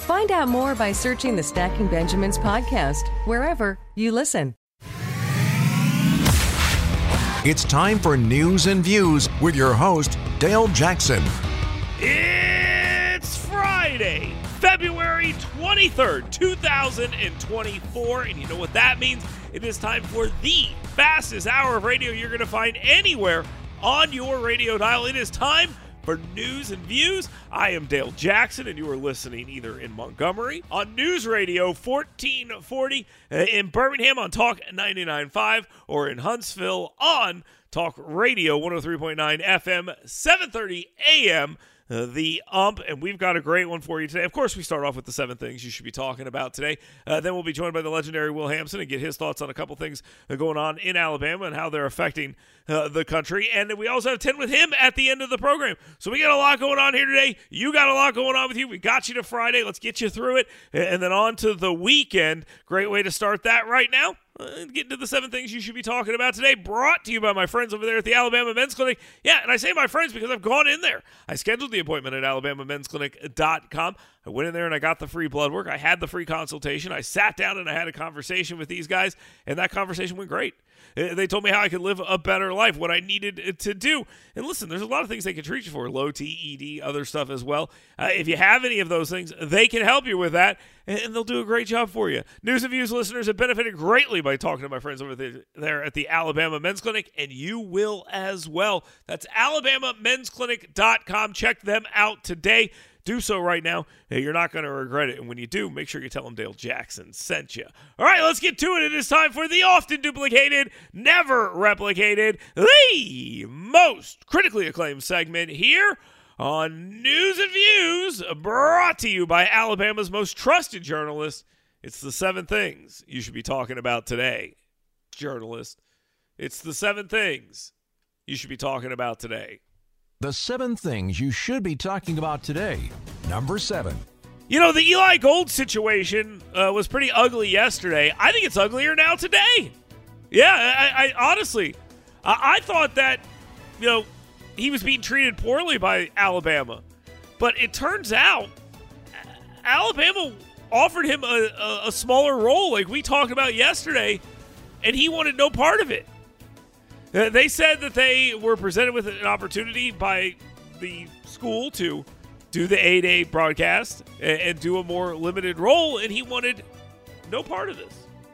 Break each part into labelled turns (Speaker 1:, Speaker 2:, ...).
Speaker 1: Find out more by searching the Stacking Benjamins podcast wherever you listen.
Speaker 2: It's time for News and Views with your host, Dale Jackson.
Speaker 3: It's Friday, February 23rd, 2024. And you know what that means? It is time for the fastest hour of radio you're going to find anywhere on your radio dial. It is time for news and views. I am Dale Jackson, and you are listening either in Montgomery on News Radio 1440, uh, in Birmingham on Talk 99.5, or in Huntsville on Talk Radio 103.9 FM, 7:30 a.m. Uh, the ump, and we've got a great one for you today. Of course, we start off with the seven things you should be talking about today. Uh, then we'll be joined by the legendary Will Hampson and get his thoughts on a couple things uh, going on in Alabama and how they're affecting uh, the country. And we also have 10 with him at the end of the program. So we got a lot going on here today. You got a lot going on with you. We got you to Friday. Let's get you through it. And then on to the weekend. Great way to start that right now. Uh, into the seven things you should be talking about today. Brought to you by my friends over there at the Alabama Men's Clinic. Yeah, and I say my friends because I've gone in there. I scheduled the appointment at alabamamensclinic.com. I went in there and I got the free blood work. I had the free consultation. I sat down and I had a conversation with these guys, and that conversation went great. They told me how I could live a better life, what I needed uh, to do. And listen, there's a lot of things they can treat you for low T, ED, other stuff as well. Uh, if you have any of those things, they can help you with that, and they'll do a great job for you. News and Views listeners have benefited greatly by talking to my friends over there at the Alabama Men's Clinic, and you will as well. That's alabamamensclinic.com. Check them out today. Do so right now. You're not going to regret it. And when you do, make sure you tell them Dale Jackson sent you. All right, let's get to it. It is time for the often duplicated, never replicated, the most critically acclaimed segment here on News and Views, brought to you by Alabama's most trusted journalist. It's the seven things you should be talking about today, journalist. It's the seven things you should be talking about today.
Speaker 2: The seven things you should be talking about today. Number seven.
Speaker 3: You know, the Eli Gold situation uh, was pretty ugly yesterday. I think it's uglier now today. Yeah, I, I honestly, I, I thought that, you know, he was being treated poorly by Alabama, but it turns out Alabama offered him a, a, a smaller role, like we talked about yesterday, and he wanted no part of it. Uh, They said that they were presented with an opportunity by the school to do the 8 A broadcast and, and do a more limited role, and he wanted no part of this.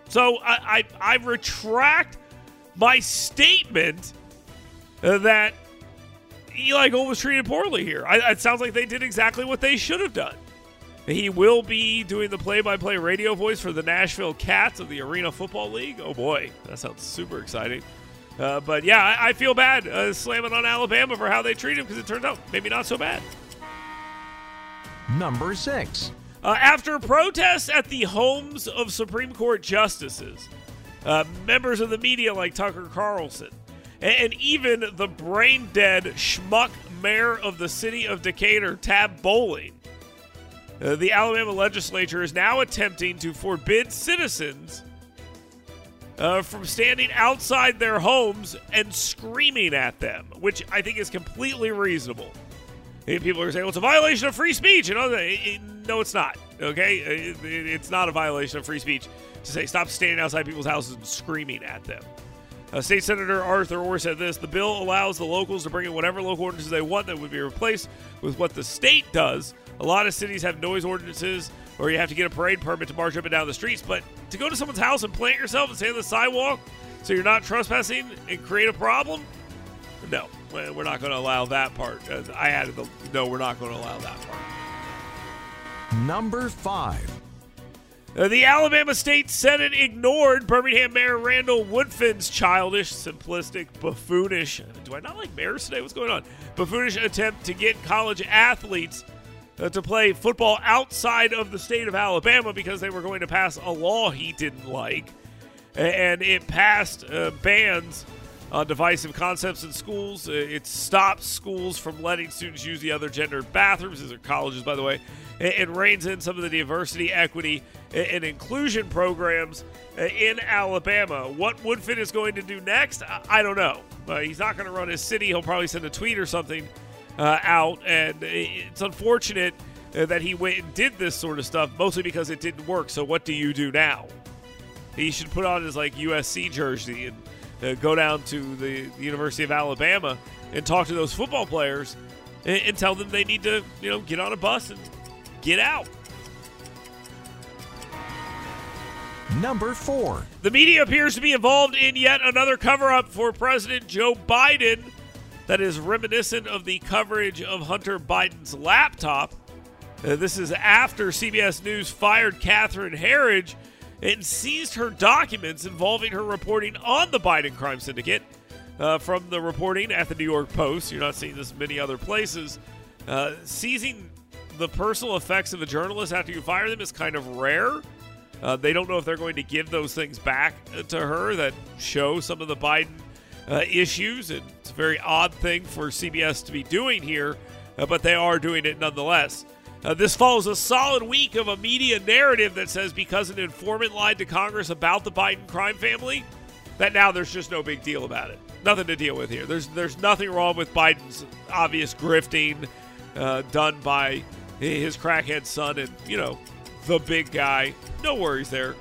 Speaker 3: So I, I, I retract my statement uh, that Eli Gold was treated poorly here. I, it sounds like they did exactly what they should have done. He will be doing the play by play radio voice for the Nashville Kats of the Arena Football League. Oh boy, that sounds super exciting. Uh, but yeah, I, I feel bad uh, slamming on Alabama for how they treat him because it turns out maybe not so bad.
Speaker 2: Number six.
Speaker 3: Uh, after protests at the homes of Supreme Court justices, uh, members of the media like Tucker Carlson, and, and even the brain dead schmuck mayor of the city of Decatur, Tab Bowling, uh, the Alabama legislature is now attempting to forbid citizens uh, from standing outside their homes and screaming at them, which I think is completely reasonable. And people are saying, well, it's a violation of free speech. It, it, no, it's not. Okay? It, it's not a violation of free speech to say, stop standing outside people's houses and screaming at them. Uh, State Senator Arthur Orr said this The bill allows the locals to bring in whatever local ordinances they want that would be replaced with what the state does. A lot of cities have noise ordinances or you have to get a parade permit to march up and down the streets, but to go to someone's house and plant yourself and stand on the sidewalk so you're not trespassing and create a problem, no, we're not going to allow that part. Uh, I added the no, we're not going to allow that part.
Speaker 2: Number five.
Speaker 3: Uh, the Alabama State Senate ignored Birmingham Mayor Randall Woodfin's childish, simplistic, buffoonish. Do I not like mayors today? What's going on? Buffoonish attempt to get college athletes uh, to play football outside of the state of Alabama because they were going to pass a law he didn't like. And it passed uh, bans on divisive concepts in schools. Uh, it stops schools from letting students use the other gendered bathrooms. These are colleges, by the way. It, reins in some of the diversity, equity, and inclusion programs uh, in Alabama. What Woodfin is going to do next, I don't know. Uh, he's not going to run his city. He'll probably send a tweet or something uh, out, and it's unfortunate that he went and did this sort of stuff, mostly because it didn't work. So what do you do now? He should put on his like USC jersey and uh, go down to the, the, University of Alabama and talk to those football players and, and tell them they need to, you know, get on a bus and get out.
Speaker 2: Number four.
Speaker 3: The media appears to be involved in yet another cover up for President Joe Biden that is reminiscent of the coverage of Hunter Biden's laptop. Uh, this is after CBS News fired Catherine Herridge and seized her documents involving her reporting on the Biden crime syndicate. Uh, from the reporting at the New York Post, you're not seeing this in many other places. Uh, seizing the personal effects of a journalist after you fire them is kind of rare. Uh, they don't know if they're going to give those things back to her that show some of the Biden uh, issues. And it's a very odd thing for CBS to be doing here, uh, but they are doing it nonetheless. Uh, this follows a solid week of a media narrative that says because an informant lied to Congress about the Biden crime family, that now there's just no big deal about it. Nothing to deal with here. There's there's nothing wrong with Biden's obvious grifting uh, done by his crackhead son and you know the big guy. No worries there.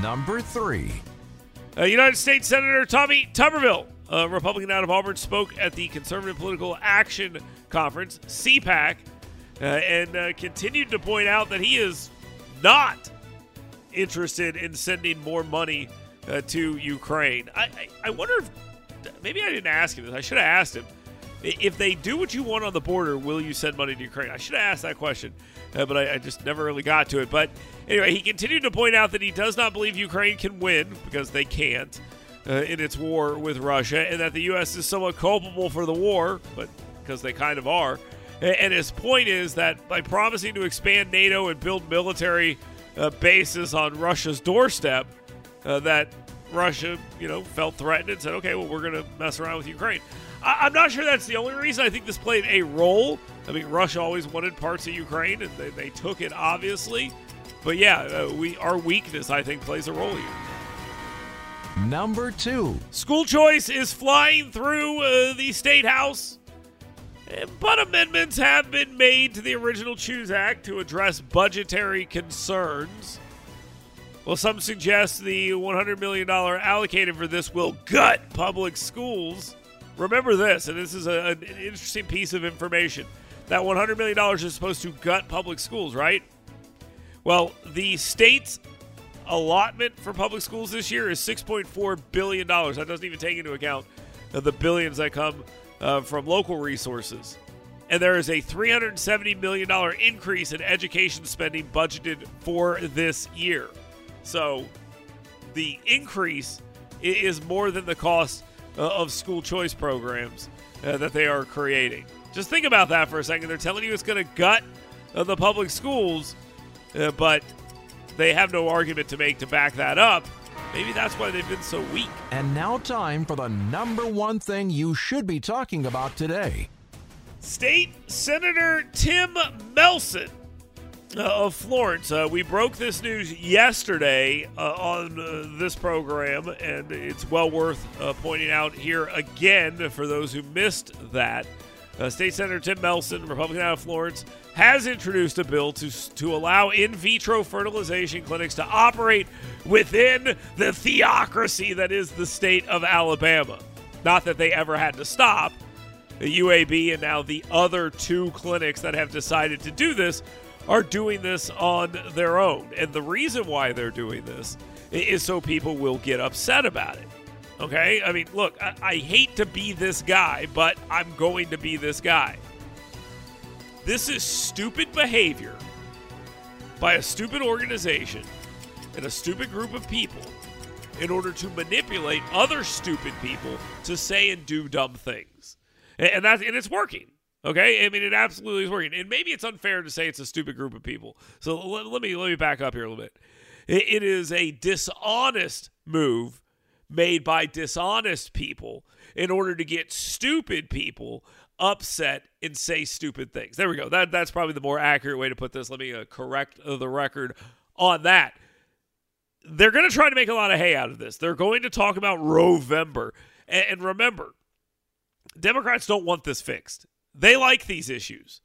Speaker 2: Number three.
Speaker 3: Uh, United States Senator Tommy Tuberville, a Republican out of Auburn, spoke at the Conservative Political Action Conference, CPAC, uh, and uh, continued to point out that he is not interested in sending more money uh, to Ukraine. I, I, I wonder if maybe I didn't ask him this. I should have asked him. If they do what you want on the border, will you send money to Ukraine? I should have asked that question, uh, but I, I, just never really got to it. But anyway, he continued to point out that he does not believe Ukraine can win because they can't uh, in its war with Russia, and that the U.S. is somewhat culpable for the war, but because they kind of are. And his point is that by promising to expand NATO and build military uh, bases on Russia's doorstep, uh, that Russia, you know, felt threatened and said, "Okay, well, we're going to mess around with Ukraine." I- am not sure that's the only reason. I think this played a role. I mean, Russia always wanted parts of Ukraine, and they, they took it, obviously. But yeah, uh, we our weakness, I think, plays a role here.
Speaker 2: Number two.
Speaker 3: School choice is flying through uh, the State House. But amendments have been made to the original Choose Act to address budgetary concerns. Well, some suggest the $100 million allocated for this will gut public schools. Remember this, and this is a, an interesting piece of information. That $100 million is supposed to gut public schools, right? Well, the state's allotment for public schools this year is $6.4 billion. That doesn't even take into account the billions that come uh, from local resources. And there is a $370 million increase in education spending budgeted for this year. So the increase is more than the cost uh, of school choice programs uh, that they are creating. Just think about that for a second. They're telling you it's going to gut uh, the public schools, uh, but they have no argument to make to back that up. Maybe that's why they've been so weak.
Speaker 2: And now, time for the number one thing you should be talking about today.
Speaker 3: State Senator Tim Melson uh, of Florence. Uh, we broke this news yesterday uh, on uh, this program, and it's well worth uh, pointing out here again for those who missed that. State Senator Tim Melson, Republican out of Florence, has introduced a bill to to allow in vitro fertilization clinics to operate within the theocracy that is the state of Alabama. Not that they ever had to stop. The UAB and now the other two clinics that have decided to do this are doing this on their own. And the reason why they're doing this is so people will get upset about it. Okay? I mean, look, I, I, hate to be this guy, but I'm going to be this guy. This is stupid behavior by a stupid organization and a stupid group of people in order to manipulate other stupid people to say and do dumb things. And, and that's and it's working. Okay, I mean it absolutely is working, and maybe it's unfair to say it's a stupid group of people. So let, let me let me back up here a little bit. It, it is a dishonest move made by dishonest people in order to get stupid people upset and say stupid things. There we go. That that's probably the more accurate way to put this. Let me uh, correct the record on that. They're going to try to make a lot of hay out of this. They're going to talk about Roevember. And, and remember, Democrats don't want this fixed. They like these issues.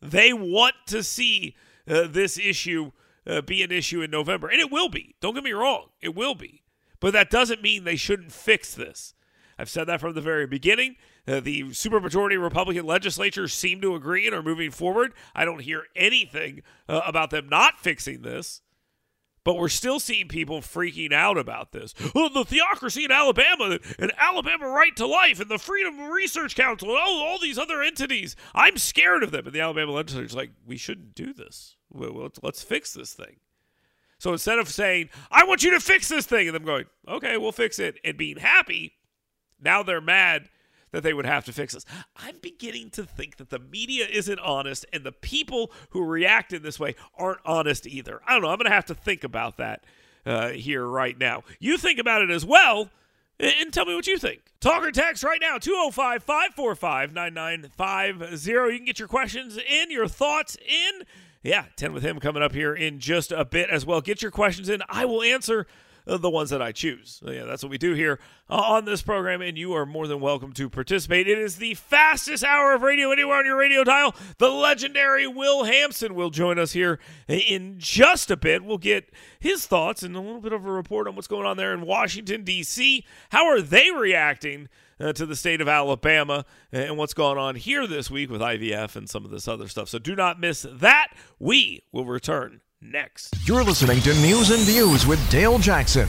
Speaker 3: They want to see uh, this issue uh, be an issue in November. And it will be. Don't get me wrong. It will be. But that doesn't mean they shouldn't fix this. I've said that from the very beginning. Uh, the supermajority Republican legislature seem to agree and are moving forward. I don't hear anything uh, about them not fixing this. But we're still seeing people freaking out about this. Oh, the theocracy in Alabama and Alabama Right to Life and the Freedom Research Council and all, all these other entities. I'm scared of them. And the Alabama legislature is like, we shouldn't do this. Let's, let's fix this thing. So instead of saying, I want you to fix this thing, and them going, okay, we'll fix it, and being happy, now they're mad that they would have to fix this. I'm beginning to think that the media isn't honest and the people who react in this way aren't honest either. I don't know. I'm going to have to think about that uh, here right now. You think about it as well and tell me what you think. Talk or text right now 205 545 9950. You can get your questions in, your thoughts in. Yeah, 10 with him coming up here in just a bit as well. Get your questions in. I will answer the ones that I choose. So yeah, that's what we do here uh, on this program, and you are more than welcome to participate. It is the fastest hour of radio anywhere on your radio dial. The legendary Will Hampson will join us here in just a bit. We'll get his thoughts and a little bit of a report on what's going on there in Washington, D.C. How are they reacting? Uh, to the state of Alabama and what's going on here this week with IVF and some of this other stuff. So do not miss that. We will return next.
Speaker 2: You're listening to News and Views with Dale Jackson.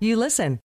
Speaker 1: you listen.